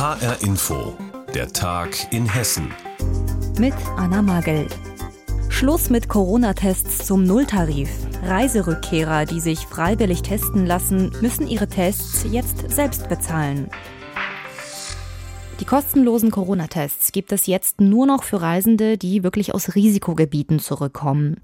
HR Info, der Tag in Hessen. Mit Anna Magel. Schluss mit Corona-Tests zum Nulltarif. Reiserückkehrer, die sich freiwillig testen lassen, müssen ihre Tests jetzt selbst bezahlen. Die kostenlosen Corona-Tests gibt es jetzt nur noch für Reisende, die wirklich aus Risikogebieten zurückkommen.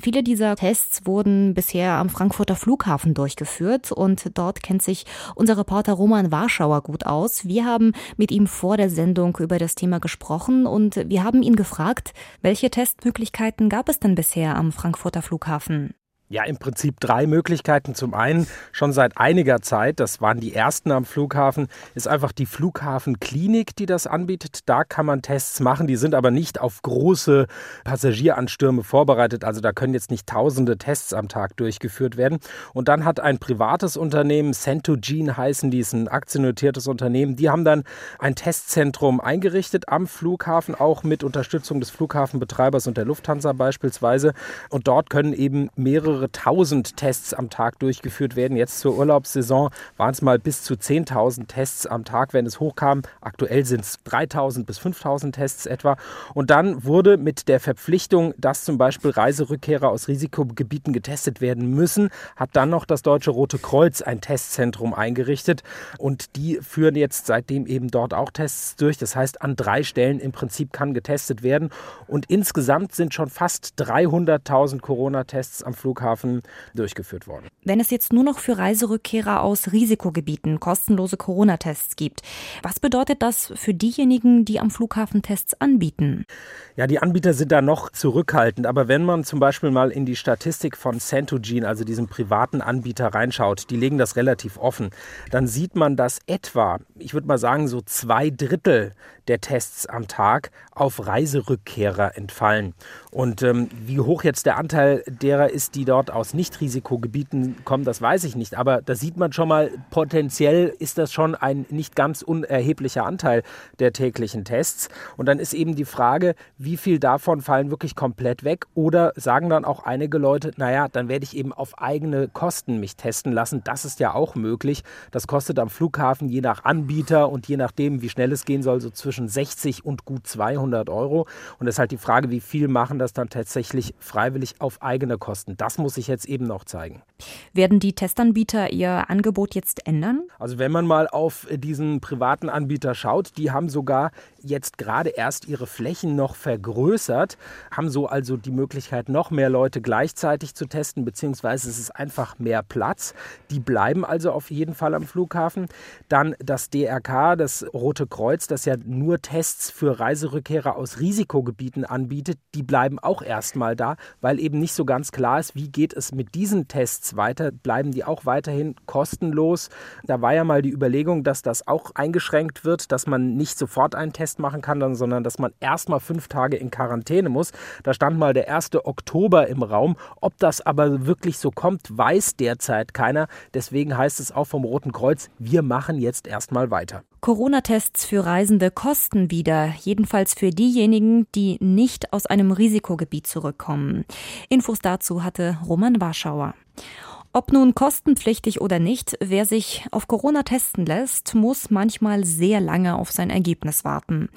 Viele dieser Tests wurden bisher am Frankfurter Flughafen durchgeführt und dort kennt sich unser Reporter Roman Warschauer gut aus. Wir haben mit ihm vor der Sendung über das Thema gesprochen und wir haben ihn gefragt, welche Testmöglichkeiten gab es denn bisher am Frankfurter Flughafen? Ja, im Prinzip drei Möglichkeiten. Zum einen schon seit einiger Zeit, das waren die ersten am Flughafen, ist einfach die Flughafenklinik, die das anbietet. Da kann man Tests machen, die sind aber nicht auf große Passagieranstürme vorbereitet. Also da können jetzt nicht tausende Tests am Tag durchgeführt werden. Und dann hat ein privates Unternehmen, Centogene heißen die, ist ein aktiennotiertes Unternehmen, die haben dann ein Testzentrum eingerichtet am Flughafen, auch mit Unterstützung des Flughafenbetreibers und der Lufthansa beispielsweise. Und dort können eben mehrere mehrere tausend Tests am Tag durchgeführt werden. Jetzt zur Urlaubssaison waren es mal bis zu 10.000 Tests am Tag, wenn es hochkam. Aktuell sind es 3.000 bis 5.000 Tests etwa. Und dann wurde mit der Verpflichtung, dass zum Beispiel Reiserückkehrer aus Risikogebieten getestet werden müssen, hat dann noch das Deutsche Rote Kreuz ein Testzentrum eingerichtet. Und die führen jetzt seitdem eben dort auch Tests durch. Das heißt, an drei Stellen im Prinzip kann getestet werden. Und insgesamt sind schon fast 300.000 Corona-Tests am Flughafen Flughafen durchgeführt worden. Wenn es jetzt nur noch für Reiserückkehrer aus Risikogebieten kostenlose Corona-Tests gibt, was bedeutet das für diejenigen, die am Flughafen Tests anbieten? Ja, die Anbieter sind da noch zurückhaltend, aber wenn man zum Beispiel mal in die Statistik von Centogene, also diesem privaten Anbieter, reinschaut, die legen das relativ offen, dann sieht man, dass etwa, ich würde mal sagen, so zwei Drittel der Tests am Tag auf Reiserückkehrer entfallen. Und ähm, wie hoch jetzt der Anteil derer ist, die dort aus Nicht-Risikogebieten kommen, das weiß ich nicht. Aber da sieht man schon mal, potenziell ist das schon ein nicht ganz unerheblicher Anteil der täglichen Tests. Und dann ist eben die Frage, wie viel davon fallen wirklich komplett weg? Oder sagen dann auch einige Leute, naja, dann werde ich eben auf eigene Kosten mich testen lassen. Das ist ja auch möglich. Das kostet am Flughafen je nach Anbieter und je nachdem, wie schnell es gehen soll, so zwischen 60 und gut 200 Euro. Und es ist halt die Frage, wie viel machen das dann tatsächlich freiwillig auf eigene Kosten. Das muss sich jetzt eben noch zeigen. Werden die Testanbieter ihr Angebot jetzt ändern? Also wenn man mal auf diesen privaten Anbieter schaut, die haben sogar jetzt gerade erst ihre Flächen noch vergrößert, haben so also die Möglichkeit, noch mehr Leute gleichzeitig zu testen, beziehungsweise es ist einfach mehr Platz. Die bleiben also auf jeden Fall am Flughafen. Dann das DRK, das Rote Kreuz, das ja nur Tests für Reiserückkehrer aus Risikogebieten anbietet, die bleiben auch erstmal da, weil eben nicht so ganz klar ist, wie geht es mit diesen Tests weiter. Bleiben die auch weiterhin kostenlos? Da war ja mal die Überlegung, dass das auch eingeschränkt wird, dass man nicht sofort einen Test Test machen kann, sondern dass man erstmal fünf Tage in Quarantäne muss. Da stand mal der 1. Oktober im Raum. Ob das aber wirklich so kommt, weiß derzeit keiner. Deswegen heißt es auch vom Roten Kreuz, wir machen jetzt erstmal weiter. Corona-Tests für Reisende kosten wieder, jedenfalls für diejenigen, die nicht aus einem Risikogebiet zurückkommen. Infos dazu hatte Roman Warschauer. Ob nun kostenpflichtig oder nicht, wer sich auf Corona testen lässt, muss manchmal sehr lange auf sein Ergebnis warten.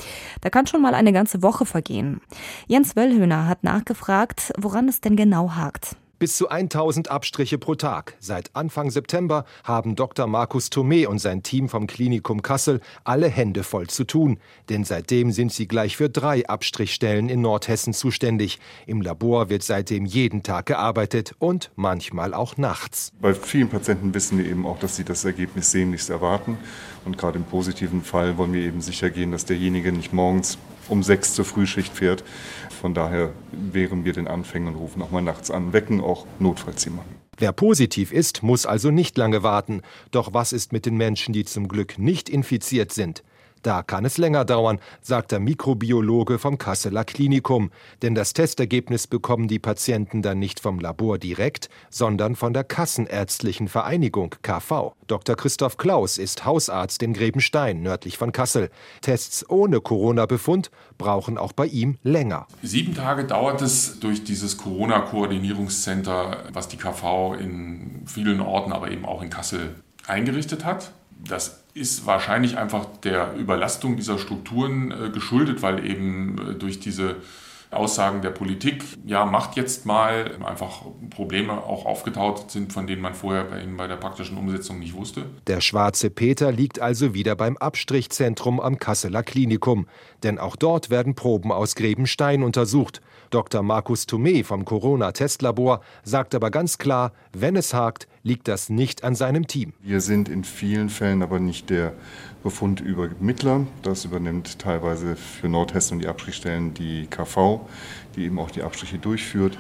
Da kann schon mal eine ganze Woche vergehen. Jens Wöllhöhner hat nachgefragt, woran es denn genau hakt. Bis zu 1000 Abstriche pro Tag. Seit Anfang September haben Dr. Markus Thomé und sein Team vom Klinikum Kassel alle Hände voll zu tun. Denn seitdem sind sie gleich für drei Abstrichstellen in Nordhessen zuständig. Im Labor wird seitdem jeden Tag gearbeitet und manchmal auch nachts. Bei vielen Patienten wissen wir eben auch, dass sie das Ergebnis sehnlichst erwarten. Und gerade im positiven Fall wollen wir eben sicher gehen, dass derjenige nicht morgens um sechs zur Frühschicht fährt. Von daher wehren wir den Anfängen und rufen auch mal nachts an, wecken auch notfalls jemanden. Wer positiv ist, muss also nicht lange warten. Doch was ist mit den Menschen, die zum Glück nicht infiziert sind? Da kann es länger dauern, sagt der Mikrobiologe vom Kasseler Klinikum. Denn das Testergebnis bekommen die Patienten dann nicht vom Labor direkt, sondern von der Kassenärztlichen Vereinigung KV. Dr. Christoph Klaus ist Hausarzt in Grebenstein, nördlich von Kassel. Tests ohne Corona-Befund brauchen auch bei ihm länger. Sieben Tage dauert es durch dieses Corona-Koordinierungscenter, was die KV in vielen Orten, aber eben auch in Kassel eingerichtet hat Das ist wahrscheinlich einfach der Überlastung dieser Strukturen äh, geschuldet, weil eben äh, durch diese Aussagen der Politik, ja, macht jetzt mal einfach Probleme auch aufgetaucht sind, von denen man vorher bei, bei der praktischen Umsetzung nicht wusste. Der schwarze Peter liegt also wieder beim Abstrichzentrum am Kasseler Klinikum. Denn auch dort werden Proben aus Grebenstein untersucht. Dr. Markus Thomé vom Corona-Testlabor sagt aber ganz klar, wenn es hakt, liegt das nicht an seinem Team. Wir sind in vielen Fällen aber nicht der Befundübermittler. Das übernimmt teilweise für Nordhessen und die Abstrichstellen die KV, die eben auch die Abstriche durchführt,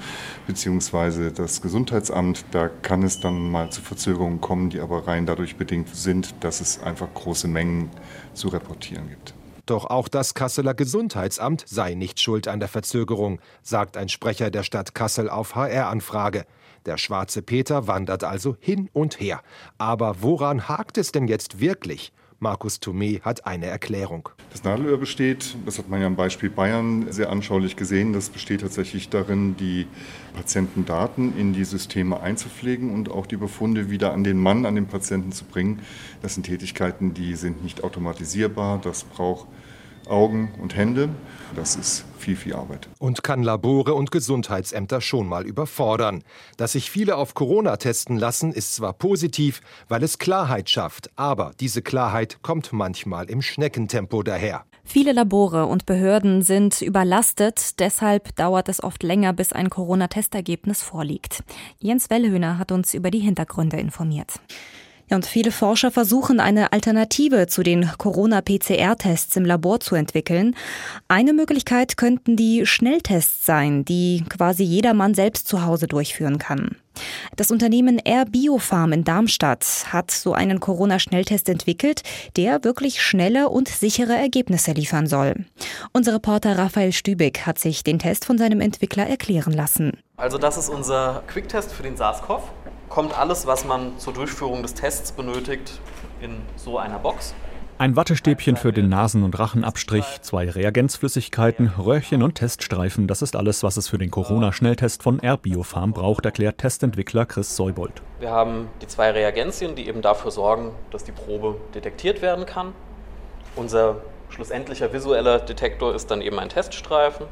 beziehungsweise das Gesundheitsamt. Da kann es dann mal zu Verzögerungen kommen, die aber rein dadurch bedingt sind, dass es einfach große Mengen zu reportieren gibt. Doch auch das Kasseler Gesundheitsamt sei nicht schuld an der Verzögerung, sagt ein Sprecher der Stadt Kassel auf HR-Anfrage. Der schwarze Peter wandert also hin und her. Aber woran hakt es denn jetzt wirklich? Markus Thomé hat eine Erklärung. Das Nadelöhr besteht, das hat man ja am Beispiel Bayern sehr anschaulich gesehen, das besteht tatsächlich darin, die Patientendaten in die Systeme einzupflegen und auch die Befunde wieder an den Mann, an den Patienten zu bringen. Das sind Tätigkeiten, die sind nicht automatisierbar, das braucht Augen und Hände. Das ist viel, viel Arbeit. Und kann Labore und Gesundheitsämter schon mal überfordern. Dass sich viele auf Corona testen lassen, ist zwar positiv, weil es Klarheit schafft, aber diese Klarheit kommt manchmal im Schneckentempo daher. Viele Labore und Behörden sind überlastet, deshalb dauert es oft länger, bis ein Corona-Testergebnis vorliegt. Jens Wellhöhner hat uns über die Hintergründe informiert. Und viele Forscher versuchen, eine Alternative zu den Corona-PCR-Tests im Labor zu entwickeln. Eine Möglichkeit könnten die Schnelltests sein, die quasi jedermann selbst zu Hause durchführen kann. Das Unternehmen Air Biofarm in Darmstadt hat so einen Corona-Schnelltest entwickelt, der wirklich schnelle und sichere Ergebnisse liefern soll. Unser Reporter Raphael Stübig hat sich den Test von seinem Entwickler erklären lassen. Also das ist unser Quicktest für den SARS-CoV kommt alles, was man zur Durchführung des Tests benötigt, in so einer Box. Ein Wattestäbchen für den Nasen- und Rachenabstrich, zwei Reagenzflüssigkeiten, Röhrchen und Teststreifen. Das ist alles, was es für den Corona-Schnelltest von R-Biopharm braucht, erklärt Testentwickler Chris Seubold. Wir haben die zwei Reagenzien, die eben dafür sorgen, dass die Probe detektiert werden kann. Unser schlussendlicher visueller Detektor ist dann eben ein Teststreifen.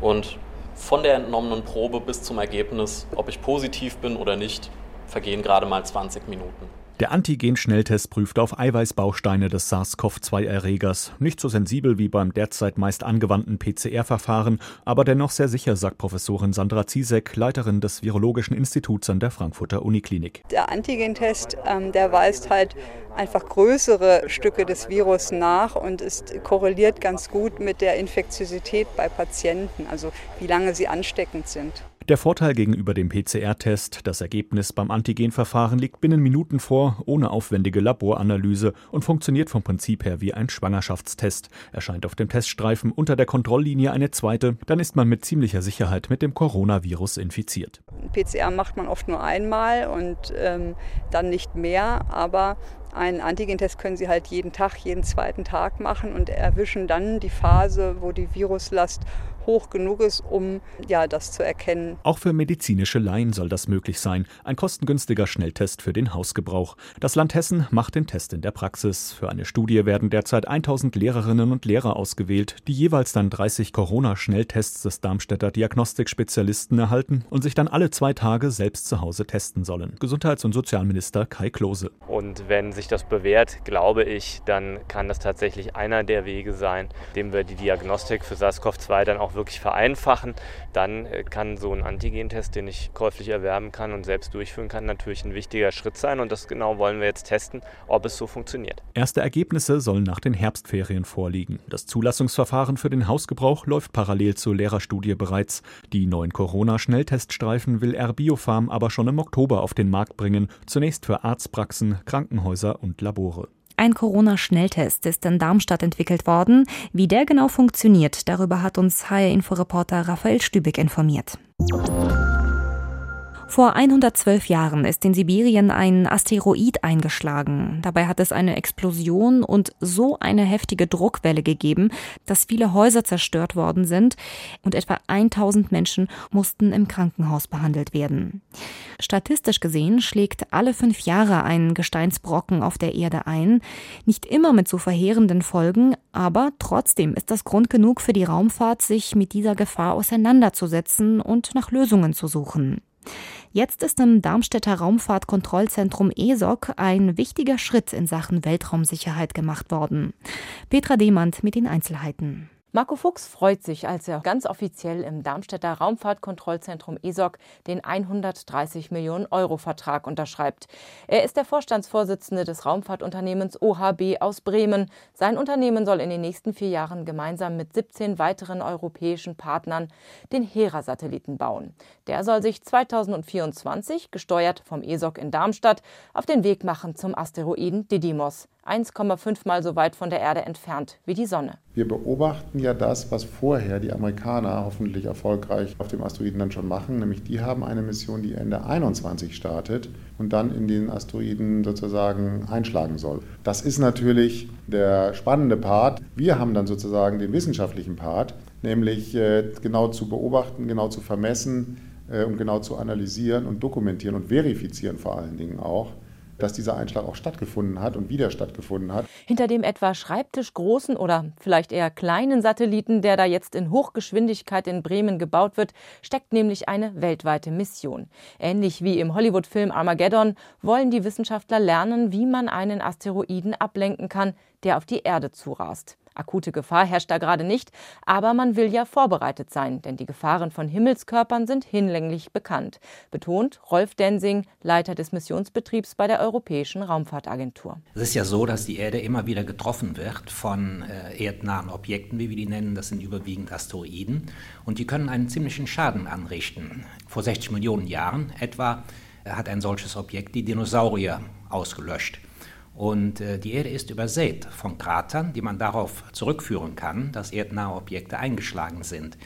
Und von der entnommenen Probe bis zum Ergebnis, ob ich positiv bin oder nicht, vergehen gerade mal 20 Minuten. Der Antigen-Schnelltest prüft auf Eiweißbausteine des SARS-CoV-2-Erregers. Nicht so sensibel wie beim derzeit meist angewandten PCR-Verfahren, aber dennoch sehr sicher, sagt Professorin Sandra Ziesek, Leiterin des Virologischen Instituts an der Frankfurter Uniklinik. Der Antigentest, ähm, der weist halt einfach größere Stücke des Virus nach und ist korreliert ganz gut mit der Infektiosität bei Patienten, also wie lange sie ansteckend sind. Der Vorteil gegenüber dem PCR-Test, das Ergebnis beim Antigenverfahren liegt binnen Minuten vor, ohne aufwendige Laboranalyse und funktioniert vom Prinzip her wie ein Schwangerschaftstest. Erscheint auf dem Teststreifen unter der Kontrolllinie eine zweite, dann ist man mit ziemlicher Sicherheit mit dem Coronavirus infiziert. PCR macht man oft nur einmal und ähm, dann nicht mehr, aber einen Antigentest können Sie halt jeden Tag, jeden zweiten Tag machen und erwischen dann die Phase, wo die Viruslast hoch genug ist, um ja das zu erkennen. Auch für medizinische Laien soll das möglich sein. Ein kostengünstiger Schnelltest für den Hausgebrauch. Das Land Hessen macht den Test in der Praxis. Für eine Studie werden derzeit 1000 Lehrerinnen und Lehrer ausgewählt, die jeweils dann 30 Corona-Schnelltests des Darmstädter Diagnostikspezialisten erhalten und sich dann alle zwei Tage selbst zu Hause testen sollen. Gesundheits- und Sozialminister Kai Klose. Und wenn sich das bewährt, glaube ich, dann kann das tatsächlich einer der Wege sein, dem wir die Diagnostik für SARS-CoV-2 dann auch wirklich vereinfachen. Dann äh, kann so ein Antigentest, den ich käuflich erwerben kann und selbst durchführen kann, natürlich ein wichtiger Schritt sein. Und das genau wollen wir jetzt testen, ob es so funktioniert. Erste Ergebnisse sollen nach den Herbstferien vorliegen. Das Zulassungsverfahren für den Hausgebrauch läuft parallel zur Lehrerstudie bereits. Die neuen Corona-Schnellteststreifen will R-Biopharm aber schon im Oktober auf den Markt bringen. Zunächst für Arztpraxen, Krankenhäuser und Labore. Ein Corona-Schnelltest ist in Darmstadt entwickelt worden. Wie der genau funktioniert, darüber hat uns HR-Inforeporter Raphael Stübig informiert. Vor 112 Jahren ist in Sibirien ein Asteroid eingeschlagen. Dabei hat es eine Explosion und so eine heftige Druckwelle gegeben, dass viele Häuser zerstört worden sind und etwa 1000 Menschen mussten im Krankenhaus behandelt werden. Statistisch gesehen schlägt alle fünf Jahre ein Gesteinsbrocken auf der Erde ein. Nicht immer mit so verheerenden Folgen, aber trotzdem ist das Grund genug für die Raumfahrt, sich mit dieser Gefahr auseinanderzusetzen und nach Lösungen zu suchen. Jetzt ist im Darmstädter Raumfahrtkontrollzentrum ESOC ein wichtiger Schritt in Sachen Weltraumsicherheit gemacht worden. Petra Demand mit den Einzelheiten. Marco Fuchs freut sich, als er ganz offiziell im Darmstädter Raumfahrtkontrollzentrum ESOC den 130 Millionen Euro Vertrag unterschreibt. Er ist der Vorstandsvorsitzende des Raumfahrtunternehmens OHB aus Bremen. Sein Unternehmen soll in den nächsten vier Jahren gemeinsam mit 17 weiteren europäischen Partnern den Hera-Satelliten bauen. Der soll sich 2024, gesteuert vom ESOC in Darmstadt, auf den Weg machen zum Asteroiden Didymos. 1,5 mal so weit von der Erde entfernt wie die Sonne. Wir beobachten ja das, was vorher die Amerikaner hoffentlich erfolgreich auf dem Asteroiden dann schon machen, nämlich die haben eine Mission, die Ende 21 startet und dann in den Asteroiden sozusagen einschlagen soll. Das ist natürlich der spannende Part. Wir haben dann sozusagen den wissenschaftlichen Part, nämlich äh, genau zu beobachten, genau zu vermessen äh, und genau zu analysieren und dokumentieren und verifizieren vor allen Dingen auch dass dieser Einschlag auch stattgefunden hat und wieder stattgefunden hat. Hinter dem etwa schreibtischgroßen oder vielleicht eher kleinen Satelliten, der da jetzt in Hochgeschwindigkeit in Bremen gebaut wird, steckt nämlich eine weltweite Mission. Ähnlich wie im Hollywood-Film Armageddon wollen die Wissenschaftler lernen, wie man einen Asteroiden ablenken kann, der auf die Erde zurast. Akute Gefahr herrscht da gerade nicht, aber man will ja vorbereitet sein, denn die Gefahren von Himmelskörpern sind hinlänglich bekannt, betont Rolf Densing, Leiter des Missionsbetriebs bei der Europäischen Raumfahrtagentur. Es ist ja so, dass die Erde immer wieder getroffen wird von äh, erdnahen Objekten, wie wir die nennen. Das sind überwiegend Asteroiden und die können einen ziemlichen Schaden anrichten. Vor 60 Millionen Jahren etwa äh, hat ein solches Objekt die Dinosaurier ausgelöscht. Und äh, die Erde ist übersät von Kratern, die man darauf zurückführen kann, dass erdnahe Objekte eingeschlagen sind.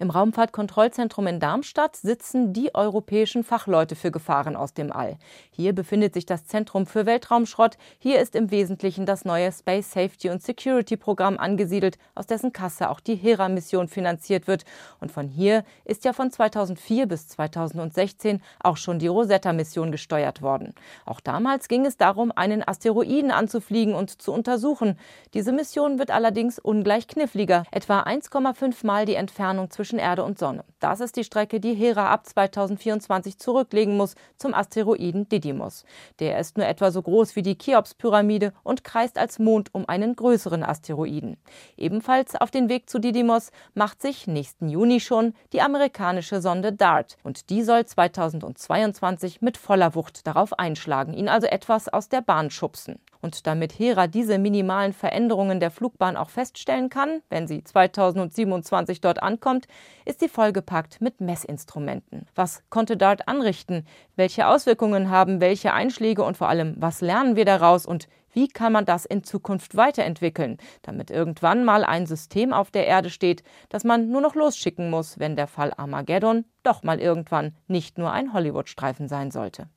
Im Raumfahrtkontrollzentrum in Darmstadt sitzen die europäischen Fachleute für Gefahren aus dem All. Hier befindet sich das Zentrum für Weltraumschrott. Hier ist im Wesentlichen das neue Space Safety und Security Programm angesiedelt, aus dessen Kasse auch die Hera-Mission finanziert wird. Und von hier ist ja von 2004 bis 2016 auch schon die Rosetta-Mission gesteuert worden. Auch damals ging es darum, einen Asteroiden anzufliegen und zu untersuchen. Diese Mission wird allerdings ungleich kniffliger, etwa 1,5 Mal die Entfernung zwischen zwischen Erde und Sonne. Das ist die Strecke, die Hera ab 2024 zurücklegen muss zum Asteroiden Didymos. Der ist nur etwa so groß wie die Cheops-Pyramide und kreist als Mond um einen größeren Asteroiden. Ebenfalls auf den Weg zu Didymos macht sich nächsten Juni schon die amerikanische Sonde DART und die soll 2022 mit voller Wucht darauf einschlagen, ihn also etwas aus der Bahn schubsen. Und damit Hera diese minimalen Veränderungen der Flugbahn auch feststellen kann, wenn sie 2027 dort ankommt, ist sie vollgepackt mit Messinstrumenten. Was konnte DART anrichten? Welche Auswirkungen haben welche Einschläge und vor allem, was lernen wir daraus und wie kann man das in Zukunft weiterentwickeln, damit irgendwann mal ein System auf der Erde steht, das man nur noch losschicken muss, wenn der Fall Armageddon doch mal irgendwann nicht nur ein Hollywood-Streifen sein sollte.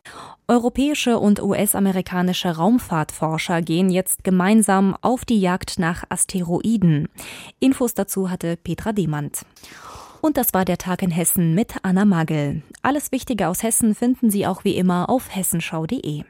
Europäische und US-amerikanische Raumfahrtforscher gehen jetzt gemeinsam auf die Jagd nach Asteroiden. Infos dazu hatte Petra Demand. Und das war der Tag in Hessen mit Anna Magel. Alles Wichtige aus Hessen finden Sie auch wie immer auf hessenschau.de.